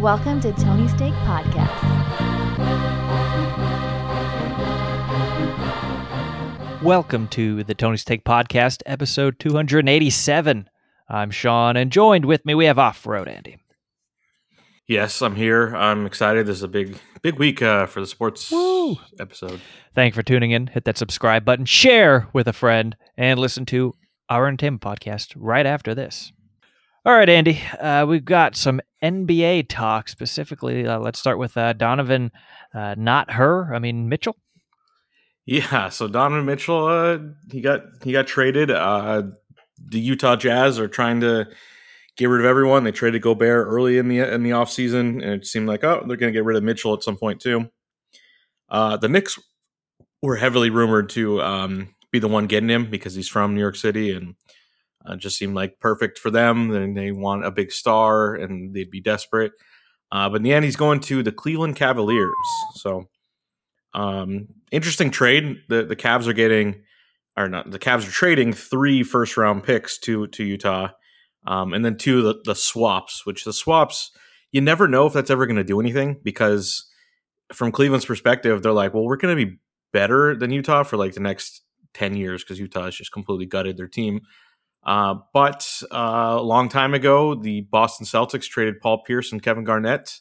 Welcome to Tony's Take Podcast. Welcome to the Tony's Take Podcast, episode 287. I'm Sean, and joined with me we have Off Road Andy. Yes, I'm here. I'm excited. This is a big, big week uh, for the sports Woo! episode. Thank you for tuning in. Hit that subscribe button, share with a friend, and listen to our entertainment podcast right after this. All right, Andy, uh, we've got some NBA talk specifically. Uh, let's start with uh, Donovan, uh, not her. I mean Mitchell. Yeah, so Donovan Mitchell, uh, he got he got traded. Uh, the Utah Jazz are trying to get rid of everyone. They traded Gobert early in the in the offseason, and it seemed like oh they're going to get rid of Mitchell at some point too. Uh, the Knicks were heavily rumored to um, be the one getting him because he's from New York City and uh, just seemed like perfect for them. And they want a big star, and they'd be desperate. Uh, but in the end, he's going to the Cleveland Cavaliers. So um, interesting trade. The the Cavs are getting, or not, the Cavs are trading three first round picks to to Utah, um, and then two the, the swaps. Which the swaps, you never know if that's ever going to do anything because from Cleveland's perspective, they're like, well, we're going to be better than Utah for like the next ten years because Utah has just completely gutted their team. Uh, but uh, a long time ago, the Boston Celtics traded Paul Pierce and Kevin Garnett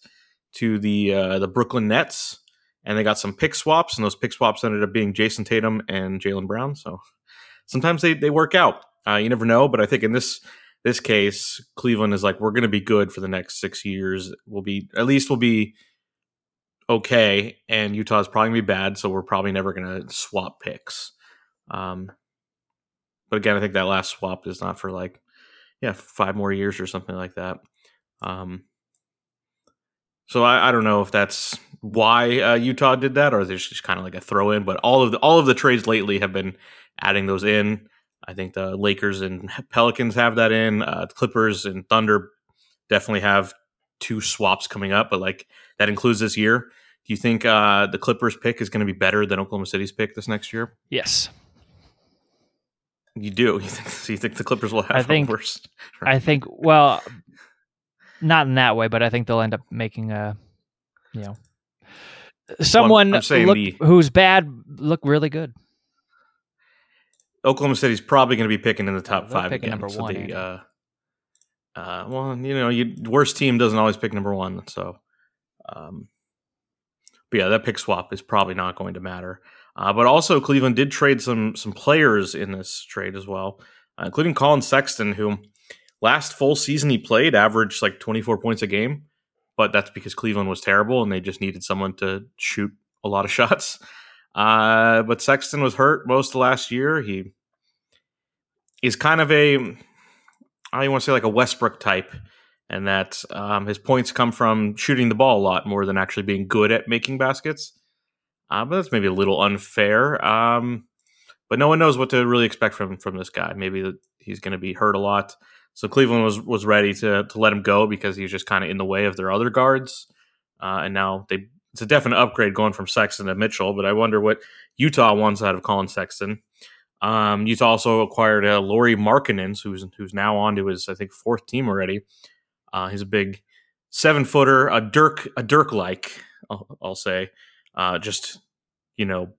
to the uh, the Brooklyn Nets and they got some pick swaps, and those pick swaps ended up being Jayson Tatum and Jaylen Brown. So sometimes they they work out. Uh, you never know, but I think in this this case, Cleveland is like we're going to be good for the next six years. We'll be at least we'll be okay, and Utah's probably gonna be bad, so we're probably never going to swap picks. Um, but again, I think that last swap is not for like yeah five more years or something like that. Um, so I, I don't know if that's why uh, Utah did that, or there's just kind of like a throw in. But all of the all of the trades lately have been adding those in. I think the Lakers and Pelicans have that in. Uh, Clippers and Thunder definitely have two swaps coming up, but like that includes this year. Do you think uh, the Clippers pick is going to be better than Oklahoma City's pick this next year? Yes, you do. You think? So you think the Clippers will have I think, worse? I think. Well, not in that way, but I think they'll end up making a, you know, someone I'm saying look, the- who's bad look really good. Oklahoma City's probably going to be picking in the top five again. number so one, Andy. uh, uh, well, you know, you worst team doesn't always pick number one. So, um, but yeah, that pick swap is probably not going to matter. Uh, but also, Cleveland did trade some some players in this trade as well, uh, including Colin Sexton, who last full season he played averaged like 24 points a game, but that's because Cleveland was terrible and they just needed someone to shoot a lot of shots. Uh, but Sexton was hurt most of last year. He is kind of a, I don't want to say like a Westbrook type, and that um, his points come from shooting the ball a lot more than actually being good at making baskets. Uh, but that's maybe a little unfair. Um, but no one knows what to really expect from from this guy. Maybe he's going to be hurt a lot. So Cleveland was was ready to to let him go because he was just kind of in the way of their other guards. Uh, and now they it's a definite upgrade going from Sexton to Mitchell. But I wonder what Utah wants out of Colin Sexton. Um, Utah also acquired uh, Lauri Markkanen, who's who's now on to his I think fourth team already. Uh, he's a big seven footer, a Dirk a Dirk like I'll, I'll say, uh, just you know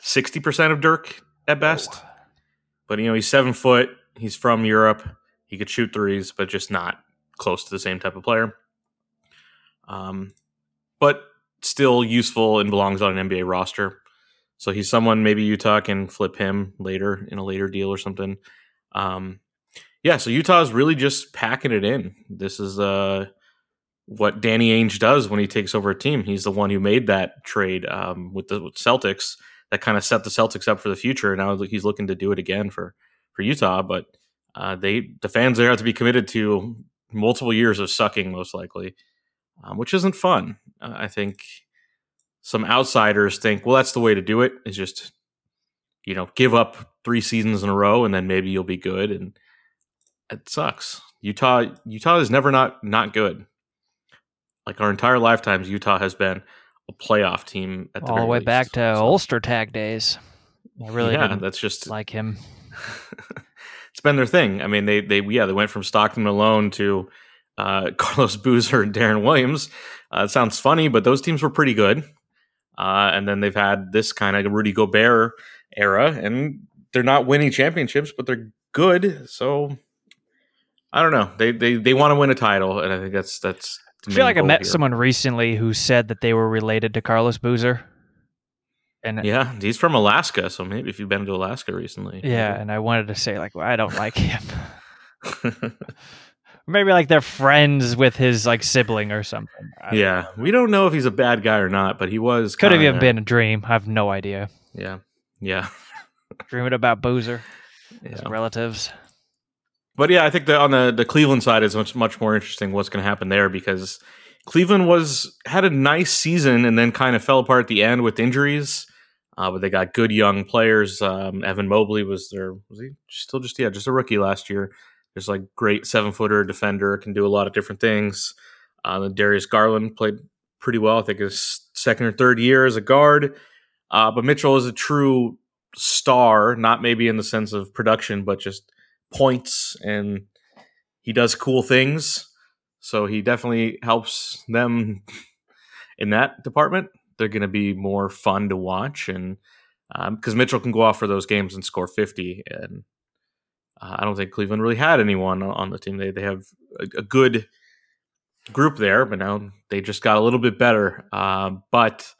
sixty percent of Dirk at best. But you know he's seven foot. He's from Europe. He could shoot threes, but just not close to the same type of player. Um, but still useful and belongs on an NBA roster. So he's someone maybe Utah can flip him later in a later deal or something. Um, yeah, so Utah is really just packing it in. This is uh, what Danny Ainge does when he takes over a team. He's the one who made that trade um, with the with Celtics that kind of set the Celtics up for the future. Now he's looking to do it again for for Utah, but uh, they the fans there have to be committed to multiple years of sucking, most likely, um, which isn't fun. Uh, I think some outsiders think, well, that's the way to do it. Is just you know give up three seasons in a row and then maybe you'll be good, and it sucks. Utah Utah is never not not good. Like our entire lifetimes, Utah has been a playoff team at the All the way back to So, Ulster tag days. I really yeah, that's just like him. it's been their thing. I mean, they they yeah they went from Stockton Malone to uh, Carlos Boozer and Deron Williams. Uh, it sounds funny, but those teams were pretty good. Uh, and then they've had this kind of Rudy Gobert era, and they're not winning championships, but they're good. So I don't know. They they they want to win a title, and I think that's that's. I feel like I met here. someone recently who said that they were related to Carlos Boozer. And yeah, he's from Alaska, so maybe if you've been to Alaska recently. Yeah, maybe. and I wanted to say like, well, I don't like him. maybe like they're friends with his like sibling or something. Yeah, know. we don't know if he's a bad guy or not, but he was. Could have even been a dream. I have no idea. Yeah, yeah. Dreaming about Boozer, yeah. his relatives. But yeah, I think that on the the Cleveland side is much much more interesting. What's going to happen there because Cleveland was had a nice season and then kind of fell apart at the end with injuries. Uh, but they got good young players. Um, Evan Mobley was there. was he still just yeah just a rookie last year. There's like great seven footer defender can do a lot of different things. Uh, Darius Garland played pretty well. I think his second or third year as a guard. Uh, but Mitchell is a true star, not maybe in the sense of production, but just points and he does cool things. So he definitely helps them in that department. They're going to be more fun to watch, and because um, Mitchell can go off for those games and score fifty, and uh, I don't think Cleveland really had anyone on the team. They they have a, a good group there, but now they just got a little bit better. Uh, but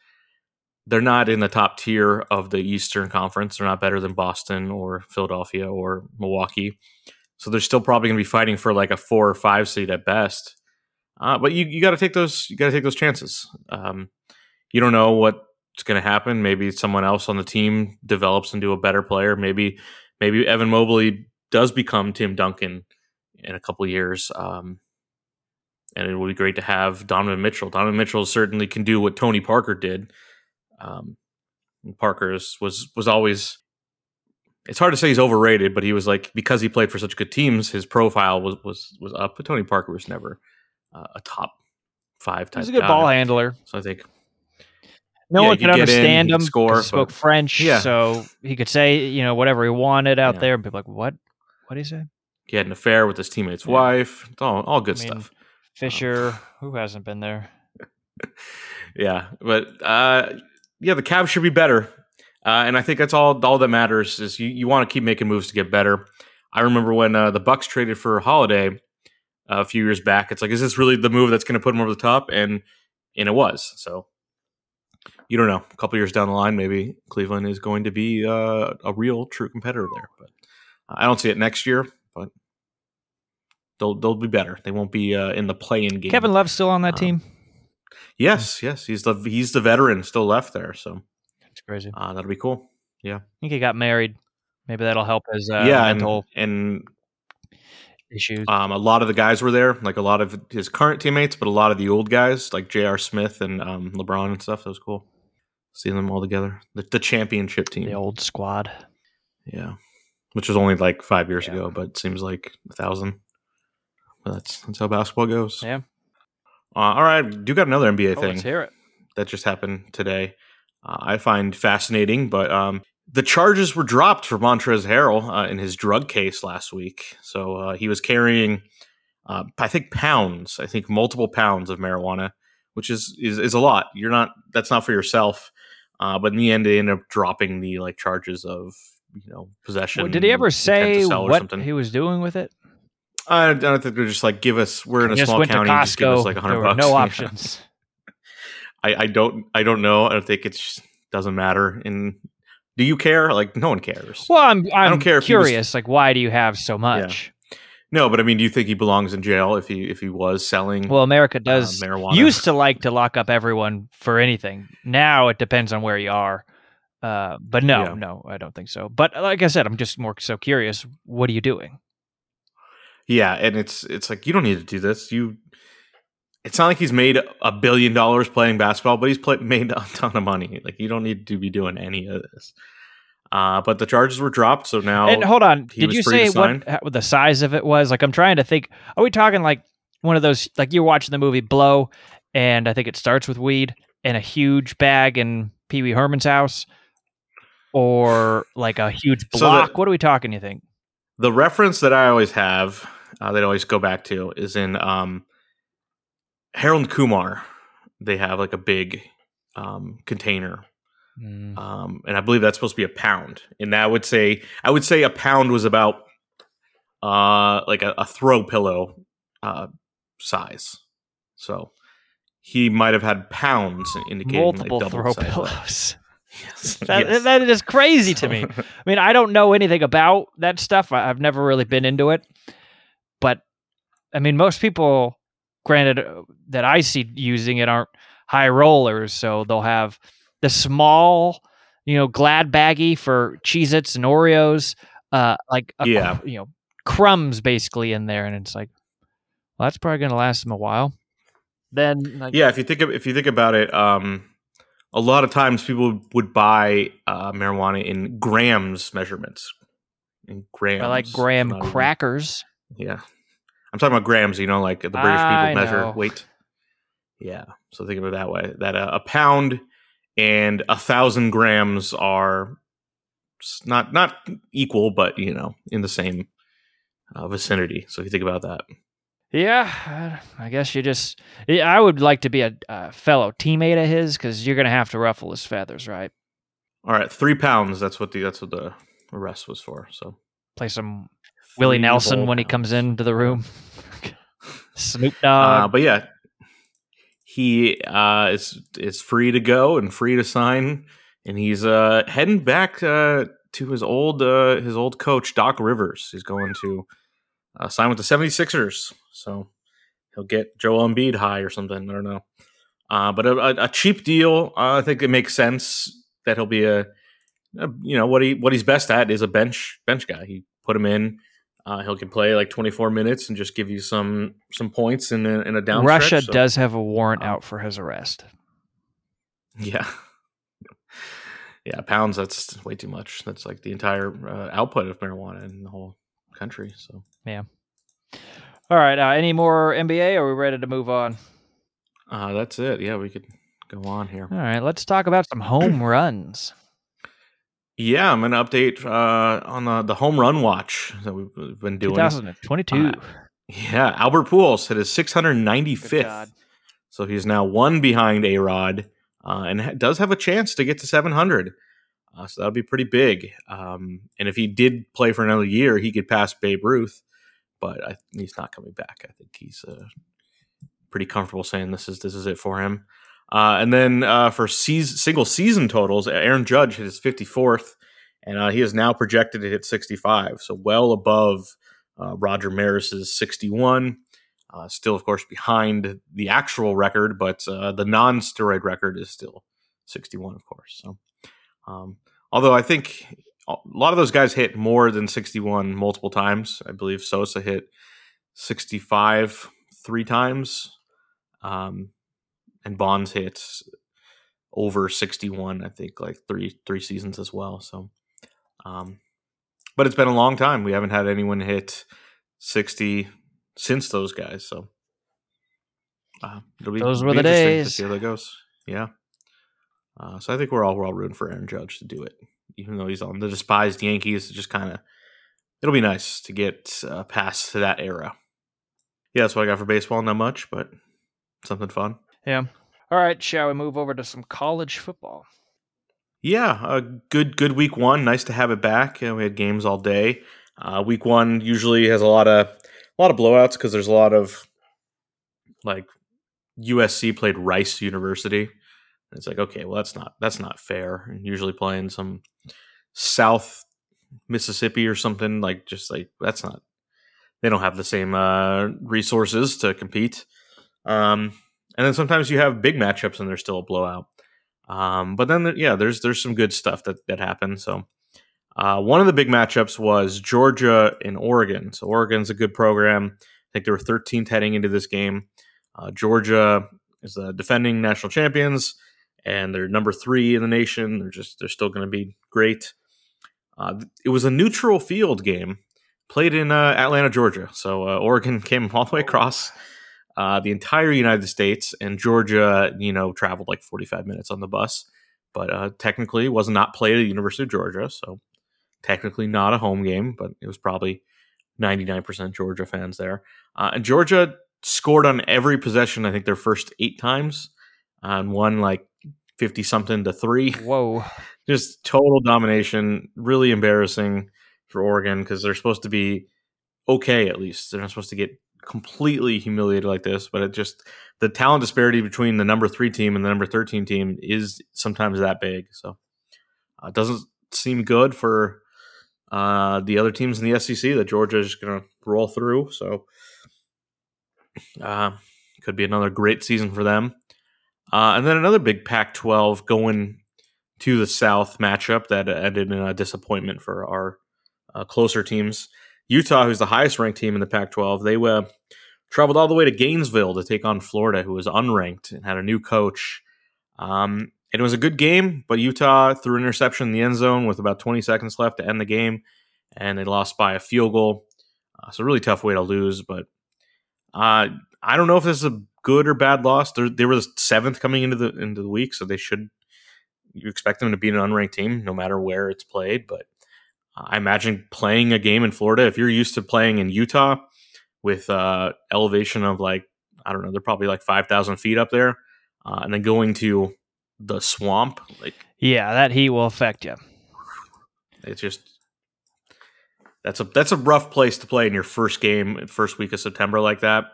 they're not in the top tier of the Eastern Conference. They're not better than Boston or Philadelphia or Milwaukee. So they're still probably going to be fighting for like a four or five seed at best. Uh, but you, you got to take those you got to take those chances. Um, you don't know what's going to happen. Maybe someone else on the team develops into a better player. Maybe maybe Evan Mobley does become Tim Duncan in a couple years. Um, and it would be great to have Donovan Mitchell. Donovan Mitchell certainly can do what Tony Parker did um, Parker's was was always. It's hard to say he's overrated, but he was like because he played for such good teams, his profile was was was up. But Tony Parker was never uh, a top five type. He's a good guy. ball handler. So I think no yeah, one could understand in, him. Score, he spoke French, yeah. so he could say you know whatever he wanted out yeah. there, and people like, "What? What did he say?" He had an affair with his teammate's wife. It's all all good I mean, stuff. Fisher, um, who hasn't been there? yeah, but uh, yeah, the Cavs should be better, uh, and I think that's all. All that matters is you, you want to keep making moves to get better. I remember when uh, the Bucks traded for Holiday uh, a few years back. It's like, is this really the move that's going to put him over the top? And and it was. So you don't know. A couple years down the line, maybe Cleveland is going to be uh, a real, true competitor there. But I don't see it next year. But they'll they'll be better. They won't be uh, in the play-in game. Kevin Love's still on that um, team. Yes, yes, he's the he's the veteran still left there, so that's crazy. Uh, that'll be cool. Yeah, I think he got married. Maybe that'll help his uh, yeah mental and, and issues. Um, a lot of the guys were there, like a lot of his current teammates, but a lot of the old guys, like J.R. Smith and um, LeBron and stuff. That was cool seeing them all together. The, the championship team, the old squad. Yeah, which was only like five years yeah. ago, but seems like a thousand. But that's that's how basketball goes. Yeah. Uh, all right, do you got another NBA oh, thing. Let's hear it. That just happened today. Uh, I find fascinating, but um, the charges were dropped for Montrezl Harrell uh, in his drug case last week. So uh, he was carrying, uh, I think, pounds. I think multiple pounds of marijuana, which is is, is a lot. You're not. That's not for yourself. Uh, but in the end, they ended up dropping the like charges of you know possession. Well, did he ever say what he was doing with it? I don't think they're just like give us. We're in a small county. Costco, just give us like a hundred bucks. No options. I, I don't. I don't know. I don't think it doesn't matter. And do you care? Like no one cares. Well, I'm. I'm I do not care. Curious. Like, why do you have so much? Yeah. No, but I mean, do you think he belongs in jail if he if he was selling? Well, America uh, does uh, marijuana. Used to like to lock up everyone for anything. Now it depends on where you are. Uh, but no, yeah. no, I don't think so. But like I said, I'm just more so curious. What are you doing? Yeah, and it's it's like you don't need to do this. You, it's not like he's made a billion dollars playing basketball, but he's play, made a ton of money. Like you don't need to be doing any of this. Uh, but the charges were dropped, so now. And hold on, did you say what, what the size of it was? Like I'm trying to think. Are we talking like one of those? Like you're watching the movie Blow, and I think it starts with weed and a huge bag in Pee Wee Herman's house, or like a huge block. So the, what are we talking? You think? The reference that I always have uh, they always go back to is in um, Harold Kumar, they have like a big um, container, Mm. um, and I believe that's supposed to be a pound. And that would say I would say a pound was about uh, like a, a throw pillow uh, size. So he might have had pounds indicating Multiple like double throw pillows. Yes. That, Yes. that is crazy to me. I mean, I don't know anything about that stuff. I've never really been into it. But I mean, most people, granted, uh, that I see using it aren't high rollers. So they'll have the small, you know, glad baggie for Cheez Its and Oreos, uh, like, a, Yeah. you know, crumbs basically in there. And it's like, well, that's probably going to last them a while. Then, like, yeah, if you think of, if you think about it, um, a lot of times people would buy uh, marijuana in grams measurements. In grams, I like graham crackers. Yeah, I'm talking about grams. You know, like the British I people measure know. weight. Yeah, so think of it that way. That uh, a pound and a thousand grams are not not equal, but you know, in the same uh, vicinity. So if you think about that. Yeah, I guess you just. yeah, I would like to be a, a fellow teammate of his because you're gonna have to ruffle his feathers, right? All right, three pounds. That's what the that's what the arrest was for. So Play some Willie Nelson when he comes into the room. Snoop Uh, Dogg. but yeah, he uh, is is free to go and free to sign, and he's uh, heading back uh, to his old uh, his old coach Doc Rivers. He's going to uh, sign with the 76ers, so he'll get Joel Embiid high or something. I don't know, uh, but a, a, cheap deal. Uh, I think it makes sense that he'll be a, a you know what he what he's best at is a bench bench guy. He put him in. Uh, he can play like 24 minutes and just give you some some points in a, in a down Russia stretch, so- does have a warrant um, out for his arrest. Yeah. Yeah, pounds, that's way too much. That's like the entire uh, output of marijuana in the whole country. So, yeah. All right. Uh, any more NBA? Or are we ready to move on? uh, that's it. Yeah, we could go on here. All right. Let's talk about some home runs. Yeah, I'm going to update uh, on the, the home run watch that we've, we've been doing. 2022. Uh, Yeah, Albert Pujols hit his Good 695th. So he's now one behind A Rod uh, and ha- does have a chance to get to 700. Uh, so that would be pretty big. Um, and if he did play for another year, he could pass Babe Ruth, but I, he's not coming back. I think he's uh, pretty comfortable saying this is this is it for him. Uh, and then uh, for season, single season totals, Aaron Judge hit his 54th, and uh, he is now projected to hit 65, so well above uh, Roger Maris's 61. Uh, still, of course, behind the actual record, but uh, the non-steroid record is still 61, of course. So, um, although I think a lot of those guys hit more than 61 multiple times. I believe Sosa hit 65 three times, um, and Bonds hit over 61. I think like three three seasons as well. So, um, but it's been a long time. We haven't had anyone hit 60 since those guys. So uh, it'll be Those were be the interesting days. To see how that goes. Yeah. Uh, so I think we're all we're all rooting for Aaron Judge to do it, even though he's on the despised Yankees. Just kind of it'll be nice to get uh, past that era. Yeah, that's what I got for baseball. Not much, but something fun. Yeah. All right. Shall we move over to some college football? Yeah, a good good week one. Nice to have it back. Uh, we had games all day. Uh, week one usually has a lot of a lot of blowouts because there's a lot of like USC played Rice University. And it's like okay, well that's not that's not fair. And usually playing some South Mississippi or something like just like that's not. They don't have the same uh, resources to compete. Um, and then sometimes you have big matchups and there's still a blowout. Um, but then, yeah, there's there's some good stuff that that happened. So uh, one of the big matchups was Georgia and Oregon. So Oregon's a good program. I think they were 13th heading into this game. Uh, Georgia is the defending national champions, and they're number three in the nation. They're just they're still going to be great. Uh, it was a neutral field game played in uh, Atlanta, Georgia. So uh, Oregon came all the way across uh, the entire United States, and Georgia, you know, traveled like 45 minutes on the bus. But uh, technically, was not played at the University of Georgia, so technically not a home game. But it was probably 99% Georgia fans there, uh, and Georgia scored on every possession. I think their first eight times, and won like fifty something to three. Whoa. Just total domination. Really embarrassing for Oregon because they're supposed to be okay at least. They're not supposed to get completely humiliated like this, but it just the talent disparity between the number three team and the number 13 team is sometimes that big. So uh, it doesn't seem good for uh, the other teams in the SEC that Georgia is going to roll through. So uh, could be another great season for them. Uh, and then another big Pac 12 going to the South matchup that ended in a disappointment for our uh, closer teams. Utah, who's the highest ranked team in the Pac 12, they uh, traveled all the way to Gainesville to take on Florida, who was unranked and had a new coach. Um, it was a good game, but Utah threw an interception in the end zone with about 20 seconds left to end the game, and they lost by a field goal. Uh, so, really tough way to lose. But uh, I don't know if this is a good or bad loss. They're, they were the seventh coming into the into the week, so they should you expect them to be an unranked team no matter where it's played. But I imagine playing a game in Florida, if you're used to playing in Utah with uh, elevation of like I don't know, they're probably like five thousand feet up there, uh, and then going to the swamp, like Yeah, that heat will affect you. it's just that's a that's a rough place to play in your first game, first week of September like that.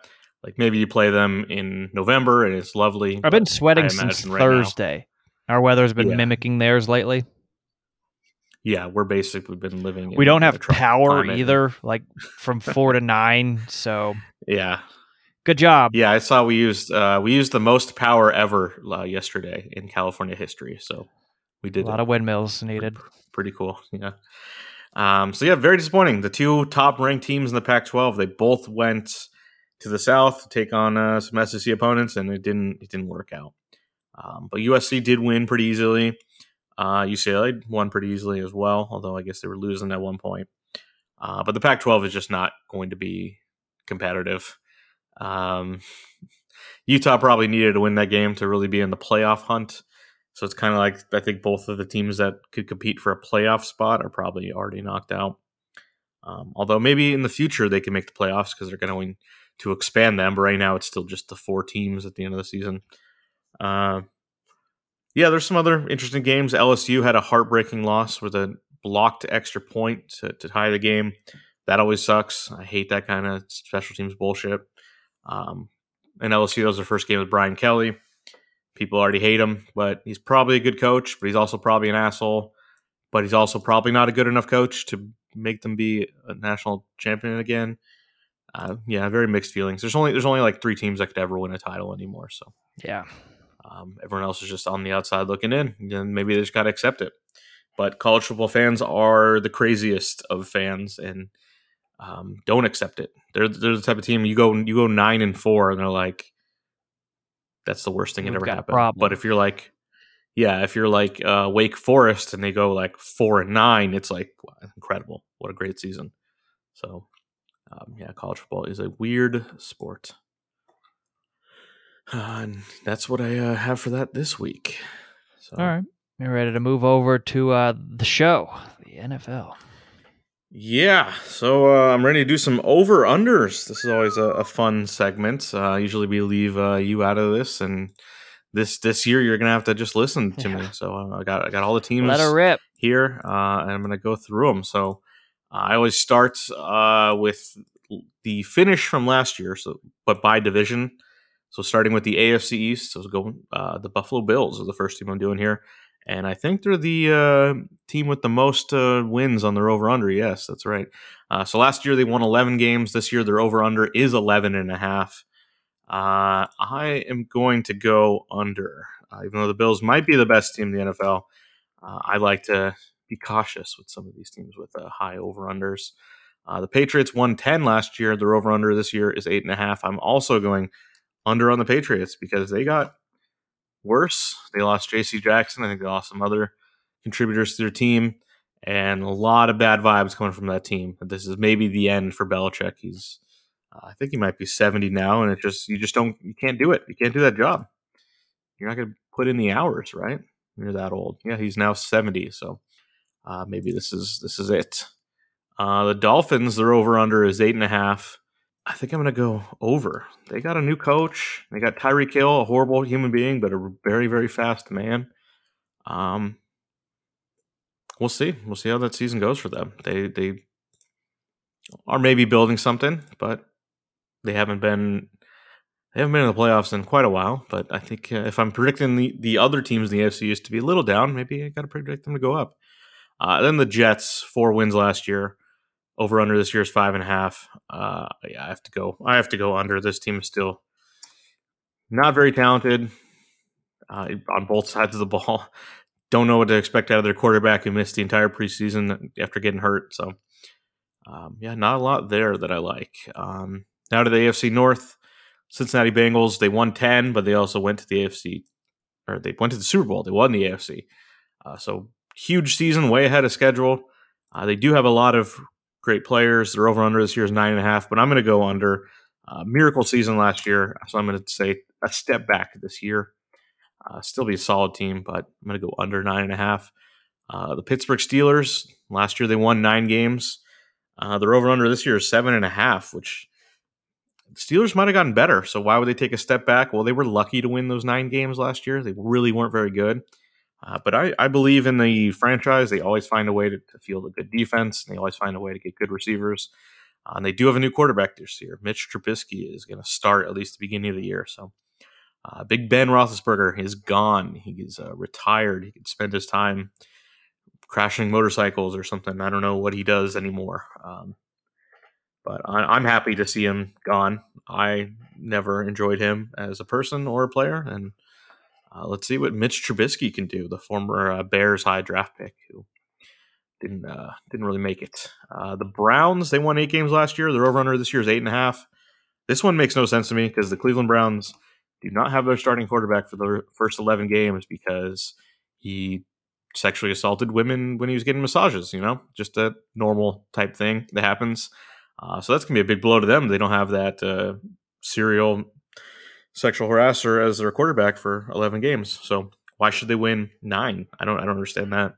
Like maybe you play them in November and it's lovely. I've been sweating since right now- Thursday. Our weather's been Yeah. mimicking theirs lately. Yeah, we're basically been living. We don't have power climate. either, like from four to nine. So Yeah, good job. yeah. I saw we used uh, we used the most power ever uh, yesterday in California history. So we did A lot it. of windmills needed. pretty cool. Yeah. Um, so yeah, very disappointing. The two top ranked teams in the Pac-12, they both went to the South to take on uh, some SEC opponents, and it didn't it didn't work out. Um, but USC did win pretty easily. Uh, UCLA won pretty easily as well, although I guess they were losing at one point. Uh, but the Pac-12 is just not going to be competitive. Um, Utah probably needed to win that game to really be in the playoff hunt. So it's kind of like I think both of the teams that could compete for a playoff spot are probably already knocked out. Um, although maybe in the future they can make the playoffs because they're going to expand them. But right now it's still just the four teams at the end of the season. Uh, yeah, there's some other interesting games. LSU had a heartbreaking loss with a blocked extra point to, to tie the game. That always sucks. I hate that kind of special teams bullshit. Um, and LSU that was their first game with Brian Kelly. People already hate him, but he's probably a good coach. But he's also probably an asshole. But he's also probably not a good enough coach to make them be a national champion again. Uh, yeah, very mixed feelings. There's only there's only like three teams that could ever win a title anymore. So Yeah. Um, everyone else is just on the outside looking in, and maybe they just got to accept it. But college football fans are the craziest of fans, and um, don't accept it. They're they're the type of team you go you go nine and four, and they're like, that's the worst thing that ever happened. But if you're like, yeah, if you're like uh, Wake Forest and they go like four and nine, it's like wow, incredible. What a great season. So, um, yeah, college football is a weird sport. Uh, and that's what I uh, have for that this week. So, All right. We're ready to move over to uh, the show, the NFL. Yeah, so uh, I'm ready to do some over unders. This is always a, a fun segment. Uh, usually we leave uh, you out of this, and this this year you're gonna have to just listen to me. So uh, I got I got all the teams Let her rip. here, uh, and I'm going to go through them. So I always start uh, with the finish from last year, so but by division. So starting with the AFC East, so going uh, the Buffalo Bills are the first team I'm doing here, and I think they're the uh, team with the most uh, wins on their over under. Yes, that's right. Uh, so last year they won 11 games. This year their over under is 11 and a half. Uh, I am going to go under, uh, even though the Bills might be the best team in the NFL. I like to be cautious with some of these teams with high over unders. The Patriots won 10 last year. Their over under this year is eight and a half. I'm also going under on the Patriots because they got worse. They lost J.C. Jackson. I think they lost some other contributors to their team, and a lot of bad vibes coming from that team. This is maybe the end for Belichick. He's, uh, I think he might be 70 now, and it just you just don't you can't do it. You can't do that job. You're not going to put in the hours, right? You're that old. Yeah, he's now 70, so uh, maybe this is this is it. Uh, the Dolphins, their over under is eight and a half. I think I'm going to go over. They got a new coach. They got Tyreek Hill, a horrible human being, but a very, very fast man. Um, we'll see. We'll see how that season goes for them. They they are maybe building something, but they haven't been they haven't been in the playoffs in quite a while. But I think uh, if I'm predicting the the other teams in the AFC used to be a little down, maybe I got to predict them to go up. Uh, then the Jets, four wins last year. Over under this year's five and a half. Uh, yeah, I have to go. I have to go under. This team is still not very talented uh, on both sides of the ball. Don't know what to expect out of their quarterback who missed the entire preseason after getting hurt. So, um, yeah, not a lot there that I like. Um, now to the AFC North, Cincinnati Bengals. They won ten, but they also went to the AFC, or they went to the Super Bowl. They won the AFC. Uh, so huge season, way ahead of schedule. Uh, they do have a lot of great players. They're over under this year's nine and a half, but I'm going to go under. Uh, miracle season last year, so I'm going to say a step back this year. Uh, still be a solid team, but I'm going to go under nine and a half. Uh, the Pittsburgh Steelers last year they won nine games. Uh, they're over under this year is seven and a half, which the Steelers might have gotten better. So why would they take a step back? Well, they were lucky to win those nine games last year. They really weren't very good. Uh, but I, I, believe in the franchise. They always find a way to, to field a good defense, and they always find a way to get good receivers. Uh, and they do have a new quarterback this year. Mitch Trubisky is going to start at least the beginning of the year. So uh, Big Ben Roethlisberger is gone. He is uh, retired. He can spend his time crashing motorcycles or something. I don't know what he does anymore. Um, but I, am happy to see him gone. I never enjoyed him as a person or a player, and uh, let's see what Mitch Trubisky can do, the former uh, Bears high draft pick who didn't uh, didn't really make it. Uh, the Browns they won eight games last year. Their over under this year is eight and a half. This one makes no sense to me because the Cleveland Browns do not have their starting quarterback for the first eleven games because he sexually assaulted women when he was getting massages. You know, just a normal type thing that happens. Uh, so that's gonna be a big blow to them. They don't have that uh, serial sexual harasser as their quarterback for 11 games. So why should they win nine? I don't I don't understand that.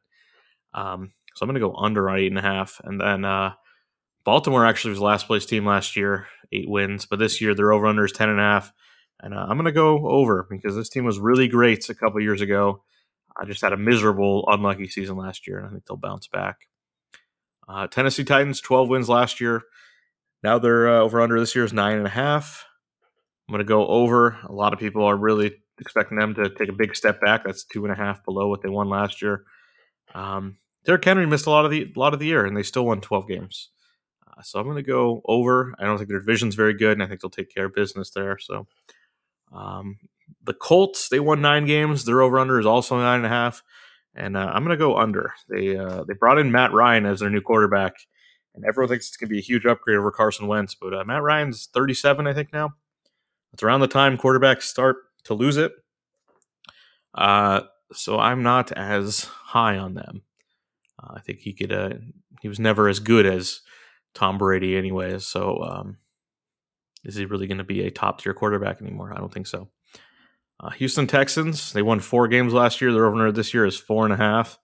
Um, so I'm going to go under on eight and a half, and then uh, Baltimore actually was last place team last year, eight wins, but this year their over under is ten and a half, and uh, I'm going to go over because this team was really great a couple years ago. I just had a miserable, unlucky season last year, and I think they'll bounce back. Uh, Tennessee Titans, 12 wins last year. Now they're uh, over under this year is nine and a half. I'm going to go over. A lot of people are really expecting them to take a big step back. That's two and a half below what they won last year. Um, Derrick Henry missed a lot of the lot of the year, and they still won 12 games. Uh, so I'm going to go over. I don't think their division's very good, and I think they'll take care of business there. So um, the Colts they won nine games. Their over under is also nine and a half, and uh, I'm going to go under. They uh, they brought in Matt Ryan as their new quarterback, and everyone thinks it's going to be a huge upgrade over Carson Wentz. But uh, Matt Ryan's 37, I think now. It's around the time quarterbacks start to lose it. Uh, so I'm not as high on them. Uh, I think he could. Uh, he was never as good as Tom Brady, anyways. So um, is he really going to be a top tier quarterback anymore? I don't think so. Uh, Houston Texans. They won four games last year. Their over this year is four and a half.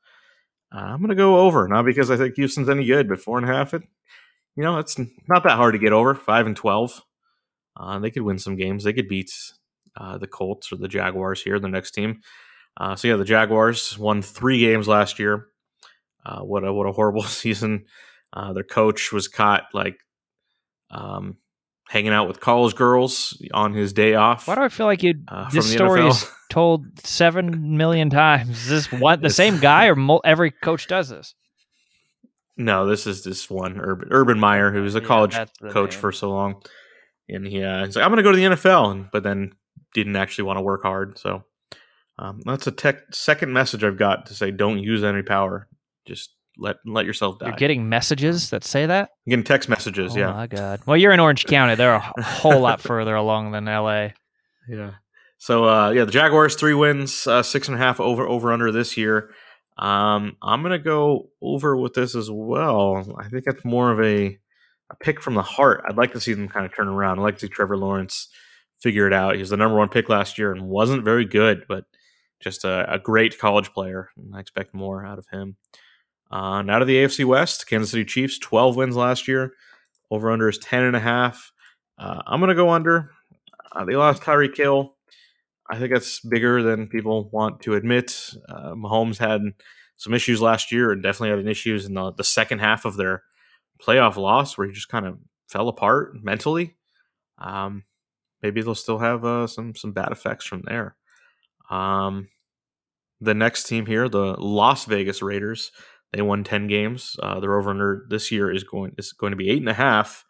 Uh, I'm going to go over, not because I think Houston's any good, but four and a half. It, you know, it's not that hard to get over. Five and twelve. Uh, they could win some games. They could beat uh, the Colts or the Jaguars here, the next team. Uh, so yeah, the Jaguars won three games last year. Uh, what a what a horrible season. Uh, their coach was caught like um, hanging out with college girls on his day off. Why do I feel like you? Uh, this story is told seven million times. Is this what the same guy or every coach does this? No, this is this one Urban Urban Meyer, who was a college coach name. for so long and he uh, he's like, I'm going to go to the NFL, and, but then didn't actually want to work hard. So um, that's a tech, second message I've got to say: don't use any power. Just let let yourself die. You're getting messages that say that. Getting text messages. Oh yeah. my god. Well, you're in Orange County. They're a whole lot further along than LA. Yeah. So uh, yeah, the Jaguars three wins, uh, six and a half over over under this year. Um, I'm gonna go over with this as well. I think that's more of a a pick from the heart. I'd like to see them kind of turn around. I'd like to see Trevor Lawrence figure it out. He was the number one pick last year and wasn't very good, but just a, a great college player. And I expect more out of him. Uh, now to the AFC West, Kansas City Chiefs, 12 wins last year. Over under is 10 and a half. Uh, I'm going to go under. Uh, they lost Tyreek Hill. I think that's bigger than people want to admit. Uh, Mahomes had some issues last year and definitely had issues in the, the second half of their playoff loss where he just kind of fell apart mentally. Um, maybe they'll still have uh, some some bad effects from there. Um, the next team here, the Las Vegas Raiders, they won ten games. Uh, their over under this year is going is going to be eight and a half.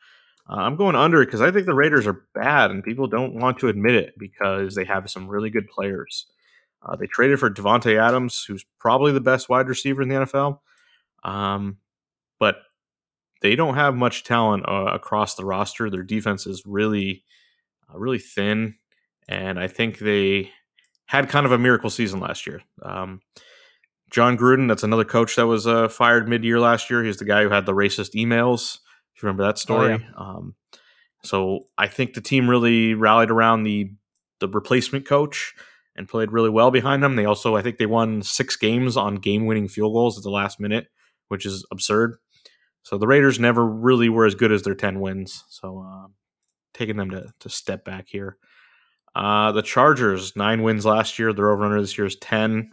Uh, I'm going under because I think the Raiders are bad, and people don't want to admit it because they have some really good players. Uh, they traded for Davante Adams, who's probably the best wide receiver in the NFL, um, but they don't have much talent uh, across the roster. Their defense is really, uh, really thin, and I think they had kind of a miracle season last year. Um, Jon Gruden, that's another coach that was uh, fired mid-year last year. He's the guy who had the racist emails. If you remember that story, Oh, yeah. um, so I think the team really rallied around the the replacement coach and played really well behind them. They also, I think, they won six games on game-winning field goals at the last minute, which is absurd. So the Raiders never really were as good as their ten wins. So uh, taking them to to step back here. Uh, the Chargers nine wins last year. Their over under this year is ten.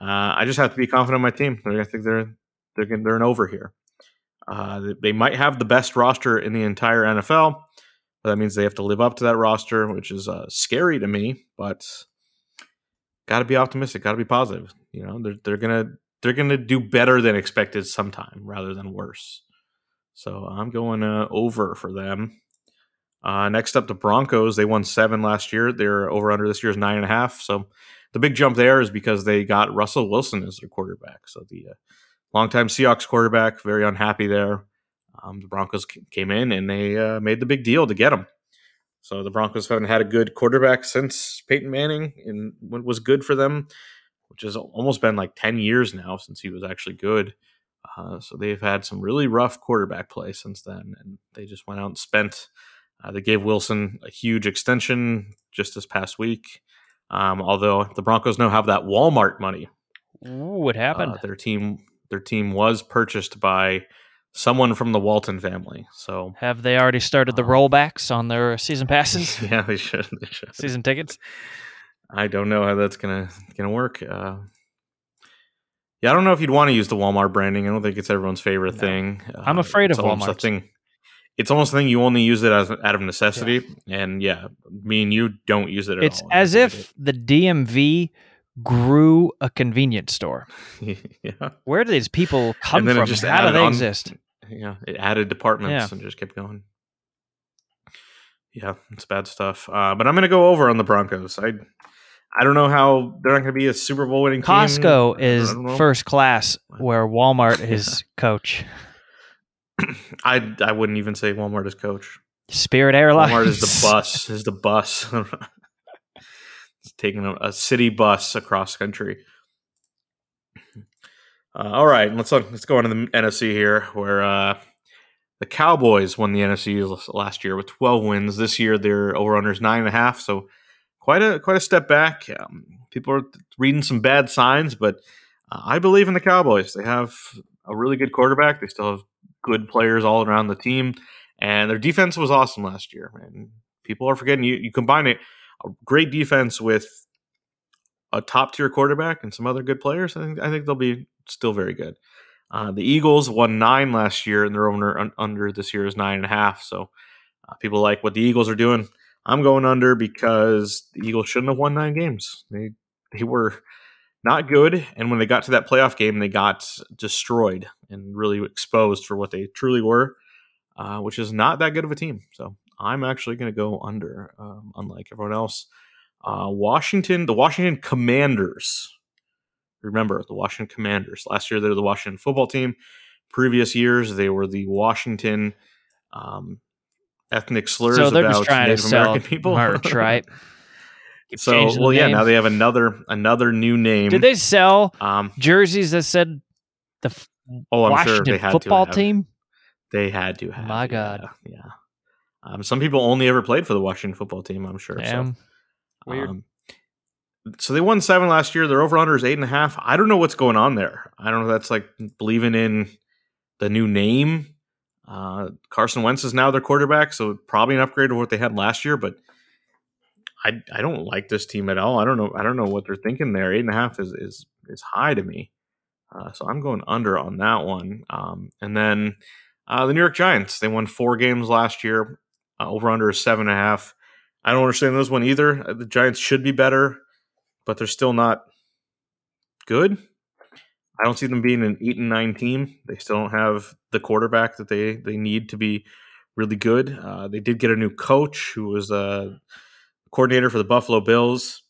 Uh, I just have to be confident in my team. I think they're they're they're an over here. Uh, they- might have the best roster in the entire NFL, but that means they have to live up to that roster, which is uh, scary to me. But got to be optimistic. Got to be positive. You know, they're they're gonna they're gonna do better than expected sometime, rather than worse. So I'm going uh, over for them. Uh, next up, the Broncos. They won seven last year. Their over under this year is nine and a half. So the big jump there is because they got Russell Wilson as their quarterback. So the uh, longtime Seahawks quarterback, very unhappy there. Um, the Broncos came in and they uh, made the big deal to get him. So the Broncos haven't had a good quarterback since Peyton Manning, and what was good for them, which has almost been like ten years now since he was actually good. Uh, so they've had some really rough quarterback play since then, and they just went out and spent. Uh, they gave Wilson a huge extension just this past week. Um, although the Broncos now have that Walmart money, Ooh, what happened? uh, their team their team was purchased by someone from the Walton family. So Have they already started the um, rollbacks on their season passes, yeah, they should. They should. season tickets? I don't know how that's gonna gonna work. Uh, yeah, I don't know if you'd want to use the Walmart branding. I don't think it's everyone's favorite No. thing. Uh, I'm afraid it's of Walmart. thing. It's almost a thing you only use it as out of necessity, and yeah, me and you don't use it at It's all. as if the DMV grew a convenience store. yeah, Where do these people come from? just How do they on- exist? yeah, it added departments Yeah. and just kept going. Yeah, it's bad stuff. Uh, but I'm gonna go over on the Broncos. I I don't know how they're not gonna be a Super Bowl winning team. Costco is first class, where Walmart is coach. I I wouldn't even say Walmart is coach. Spirit Airlines. Walmart is the bus. Is the bus. it's taking a, a city bus across country. Uh, all right, let's let's go into the NFC here, where uh, the Cowboys won the NFC last year with 12 wins. This year, their over under is nine and a half, so quite a quite a step back. Um, people are reading some bad signs, but uh, I believe in the Cowboys. They have a really good quarterback. They still have good players all around the team, and their defense was awesome last year. And people are forgetting you. You combine it a great defense with a top tier quarterback and some other good players. I think I think they'll be still very good. Uh, the Eagles won nine last year, and their un, under this year is nine and a half. So uh, people like what the Eagles are doing. I'm going under because the Eagles shouldn't have won nine games. They they were not good, and when they got to that playoff game, they got destroyed and really exposed for what they truly were, uh, which is not that good of a team. So I'm actually going to go under, um, unlike everyone else. Uh, Washington, the Washington Commanders. Remember the Washington Commanders. Last year they were the Washington football team. Previous years they were the Washington um, ethnic slurs so they're about just trying Native to sell American people. merch, right? Keep so well, yeah. names. Now they have another another new name. Did they sell Um, jerseys that said the f- oh, I'm Washington sure they had football to have. team? They had to have. My God. Yeah. Um, some people only ever played for the Washington football team. I'm sure. So. Weird. Um, so they won seven last year. Their over under is eight and a half. I don't know what's going on there. I don't know if that's like believing in the new name. Uh, Carson Wentz is now their quarterback, so probably an upgrade of what they had last year. But I I don't like this team at all. I don't know I don't know what they're thinking there. Eight and a half is is is high to me. Uh, so I'm going under on that one. Um, and then uh, the New York Giants, they won four games last year. Uh, over under is seven and a half. I don't understand this one either. Uh, the Giants should be better, but they're still not good. I don't see them being an eight and nine team. They still don't have the quarterback that they they need to be really good. Uh, they did get a new coach who was a coordinator for the Buffalo Bills.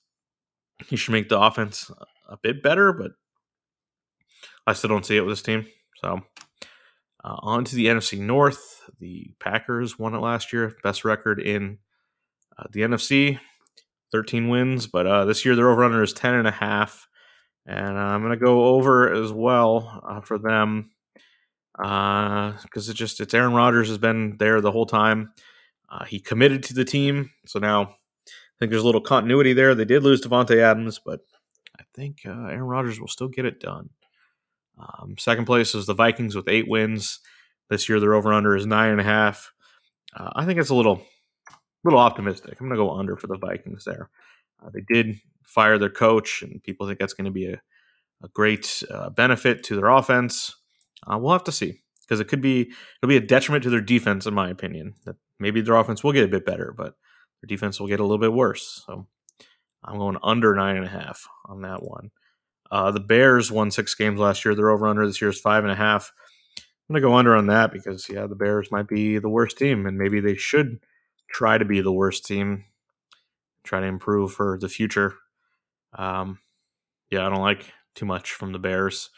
He should make the offense a bit better, but I still don't see it with this team. So uh, on to the NFC North. The Packers won it last year, best record in uh, the NFC, 13 wins. But uh, this year their over under is 10 and a half, and I'm gonna go over as well uh, for them because uh, it just it's Aaron Rodgers has been there the whole time. Uh, he committed to the team, so now I think there's a little continuity there. They did lose Davante Adams, but I think Aaron Rodgers will still get it done. Um, second place is the Vikings with eight wins. This year, their over under is nine and a half. Uh, I think it's a little, little optimistic. I'm going to go under for the Vikings there. Uh, they did fire their coach, and people think that's going to be a, a great uh, benefit to their offense. Uh, we'll have to see because it could be it'll be a detriment to their defense, in my opinion. That maybe their offense will get a bit better, but their defense will get a little bit worse. So I'm going under nine and a half on that one. Uh, the Bears won six games last year. They're over under this year is five and a half. I'm gonna go under on that because yeah, the Bears might be the worst team, and maybe they should try to be the worst team, try to improve for the future. Um, yeah, I don't like too much from the Bears.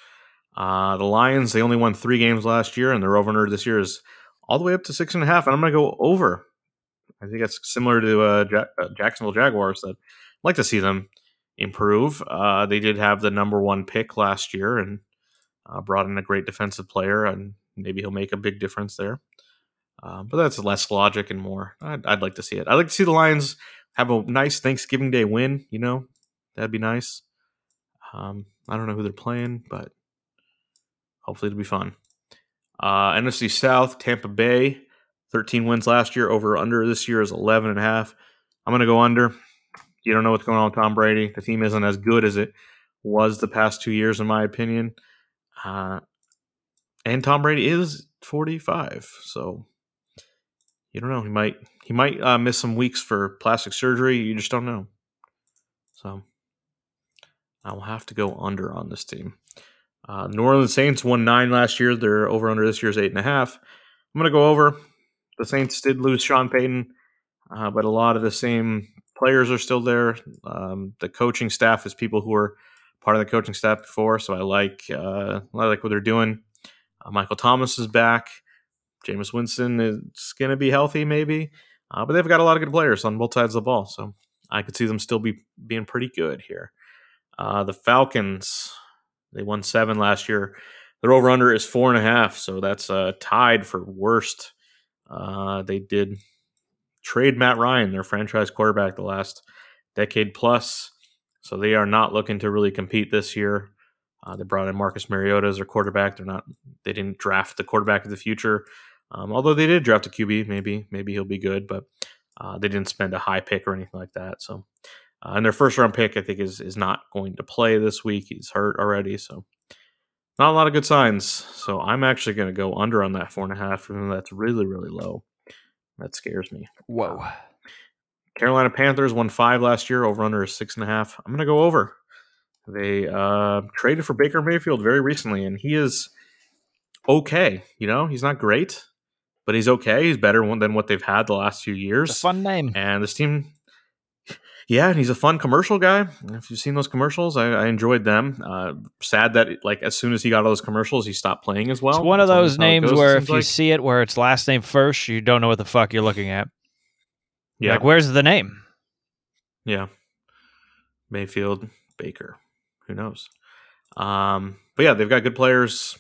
Uh, the Lions they only won three games last year, and their over under this year is all the way up to six and a half, and I'm gonna go over. I think that's similar to uh, uh, Jacksonville Jaguars. That I'd like to see them improve. Uh, they did have the number one pick last year and uh, brought in a great defensive player, and maybe he'll make a big difference there. Uh, but that's less logic and more. I'd, I'd, like to see it. I'd like to see the Lions have a nice Thanksgiving Day win. You know, that'd be nice. Um, I don't know who they're playing, but hopefully it'll be fun. Uh, NFC South, Tampa Bay, 13 wins last year. Over under this year is 11 and a half. I'm going to go under. You don't know what's going on with Tom Brady. The team isn't as good as it was the past two years, in my opinion. Uh, and Tom Brady is 45, so you don't know. He might he might uh, miss some weeks for plastic surgery. You just don't know. So I will have to go under on this team. Uh, New Orleans Saints won nine last year. They're over under this year's eight and a half. I'm going to go over. The Saints did lose Sean Payton, uh, but a lot of the same players are still there. Um, the coaching staff is people who were part of the coaching staff before, so I like uh, I like what they're doing. Uh, Michael Thomas is back. Jameis Winston is going to be healthy, maybe, uh, but they've got a lot of good players on both sides of the ball, so I could see them still be being pretty good here. Uh, the Falcons, they won seven last year. Their over under is four and a half, so that's uh, tied for worst. Uh, they did trade Matt Ryan, their franchise quarterback, the last decade plus. So they are not looking to really compete this year. Uh, they brought in Marcus Mariota as their quarterback. They're not. They didn't draft the quarterback of the future. Um, although they did draft a QB, maybe maybe he'll be good, but uh, they didn't spend a high pick or anything like that. So, uh, and their first round pick, I think, is is not going to play this week. He's hurt already, so not a lot of good signs. So I'm actually going to go under on that four and a half, even though that's really really low. That scares me. Whoa. Carolina Panthers won five last year, over under is six and a half. I'm going to go over. They uh, traded for Baker Mayfield very recently, and he is okay. You know, he's not great, but he's okay. He's better than what they've had the last few years. fun name. And this team, yeah, and he's a fun commercial guy. If you've seen those commercials, I, I enjoyed them. Uh, sad that like as soon as he got all those commercials, he stopped playing as well. It's one of That's those almost how it names goes, where if you like. see it where it's last name first, you don't know what the fuck you're looking at. yeah, Like, where's the name? Yeah. Mayfield, Baker. Who knows? Um, but yeah, they've got good players.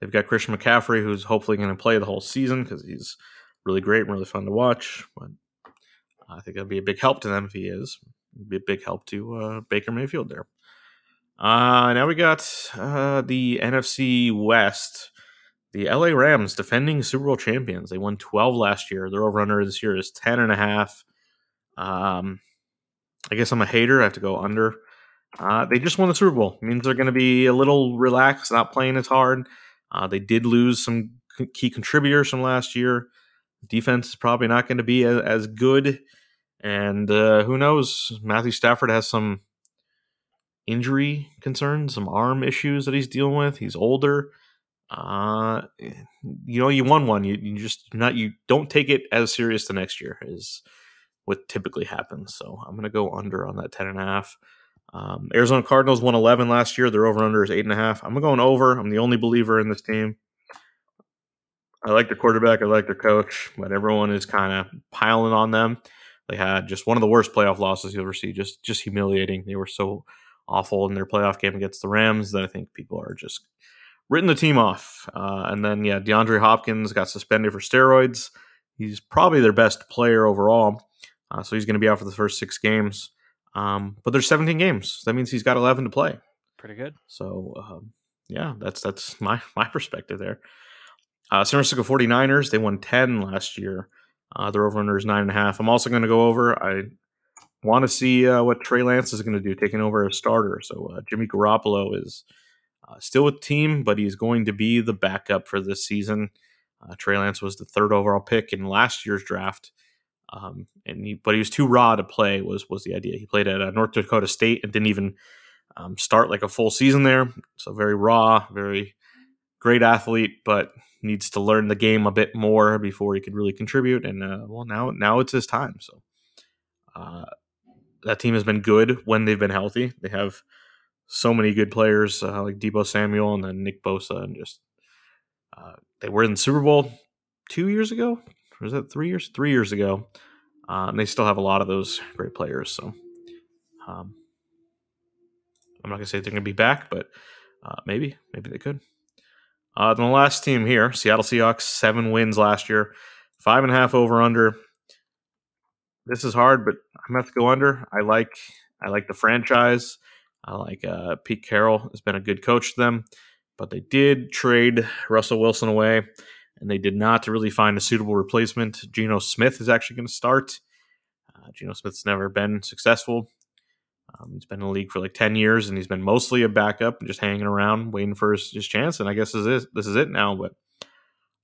They've got Christian McCaffrey, who's hopefully going to play the whole season because he's really great and really fun to watch. But I think it'll be a big help to them if he is. It'd be a big help to uh, Baker Mayfield there. Uh, now we got uh, the NFC West. the LA Rams, defending Super Bowl champions. They won 12 last year. Their over under this year is 10 and a half. Um, I guess I'm a hater. I have to go under. Uh, they just won the Super Bowl. It means they're going to be a little relaxed, not playing as hard. Uh, they did lose some key contributors from last year. Defense is probably not going to be as, as good. And uh, who knows? Matthew Stafford has some injury concerns, some arm issues that he's dealing with. He's older. Uh, you know, you won one. You, you just not you don't take it as serious the next year is what typically happens. So I'm gonna go under on that ten and a half. Um, Arizona Cardinals won 11 last year. Their over under is eight and a half. I'm going over. I'm the only believer in this team. I like their quarterback. I like their coach, but everyone is kind of piling on them. They had just one of the worst playoff losses you'll ever see. Just just humiliating. They were so awful in their playoff game against the Rams that I think people are just written the team off. Uh, and then yeah, DeAndre Hopkins got suspended for steroids. He's probably their best player overall, uh, so he's going to be out for the first six games. Um, but there's 17 games. That means he's got 11 to play. Pretty good. So um, yeah, that's that's my my perspective there. Uh, San Francisco 49ers, they won 10 last year. Uh, their over under is nine and a half. I'm also going to go over. I want to see uh, what Trey Lance is going to do, taking over as starter. So uh, Jimmy Garoppolo is uh, still with the team, but he's going to be the backup for this season. Uh, Trey Lance was the third overall pick in last year's draft, um, and he, but he was too raw to play. Was was the idea? He played at uh, North Dakota State and didn't even um, start like a full season there. So very raw, very great athlete, but needs to learn the game a bit more before he could really contribute. And uh, well, now now it's his time. So uh, that team has been good when they've been healthy. They have so many good players uh, like Deebo Samuel and then Nick Bosa, and just uh, they were in the Super Bowl two years ago. Was that three years? Three years ago, uh, and they still have a lot of those great players. So um, I'm not gonna say they're gonna be back, but uh, maybe maybe they could. Uh, then the last team here, Seattle Seahawks, seven wins last year, five and a half over under. This is hard, but I'm gonna have to go under. I like I like the franchise. I like uh, Pete Carroll has been a good coach to them, but they did trade Russell Wilson away, and they did not really find a suitable replacement. Geno Smith is actually going to start. Uh, Geno Smith's never been successful. Um, he's been in the league for like ten years, and he's been mostly a backup just hanging around, waiting for his, his chance. And I guess this is this is it now. But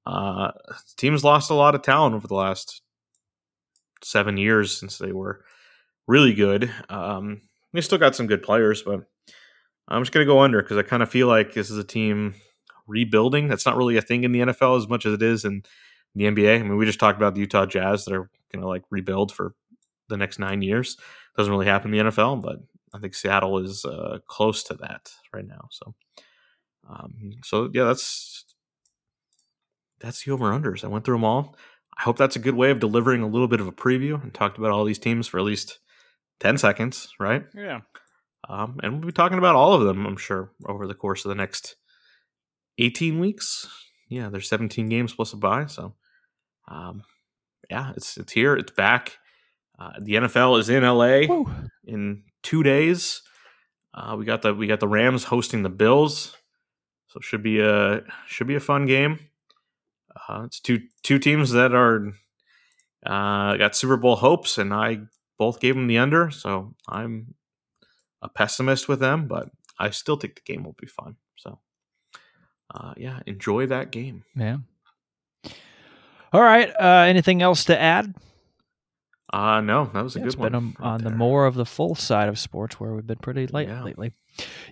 uh, team's lost a lot of talent over the last seven years since they were really good. Um, they still got some good players, but I'm just going to go under because I kind of feel like this is a team rebuilding. That's not really a thing in the NFL as much as it is in the NBA. I mean, we just talked about the Utah Jazz that are going to like rebuild for the next nine years. Doesn't really happen in the NFL, but I think Seattle is uh, close to that right now. So, um, so yeah, that's that's the over unders. I went through them all. I hope that's a good way of delivering a little bit of a preview and talked about all these teams for at least 10 seconds, right? Yeah. Um, and we'll be talking about all of them, I'm sure, over the course of the next 18 weeks. Yeah, there's 17 games plus a bye. So, um, yeah, it's it's here. It's back. Uh, the NFL is in LA Woo. in two days. Uh, we got the we got the Rams hosting the Bills, so should be a should be a fun game. Uh, it's two two teams that are uh, got Super Bowl hopes, and I both gave them the under, so I'm a pessimist with them, but I still think the game will be fun. So, uh, yeah, enjoy that game. Yeah. All right. Uh, anything else to add? Uh, no, that was a yeah, good it's one. Been on, on the more of the full side of sports where we've been pretty late yeah. lately.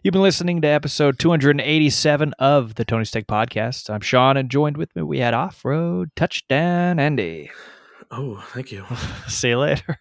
You've been listening to episode 287 of the Tony's Take Podcast. I'm Sean, and joined with me we had Off Road Touchdown Andy. Oh, thank you. See you later.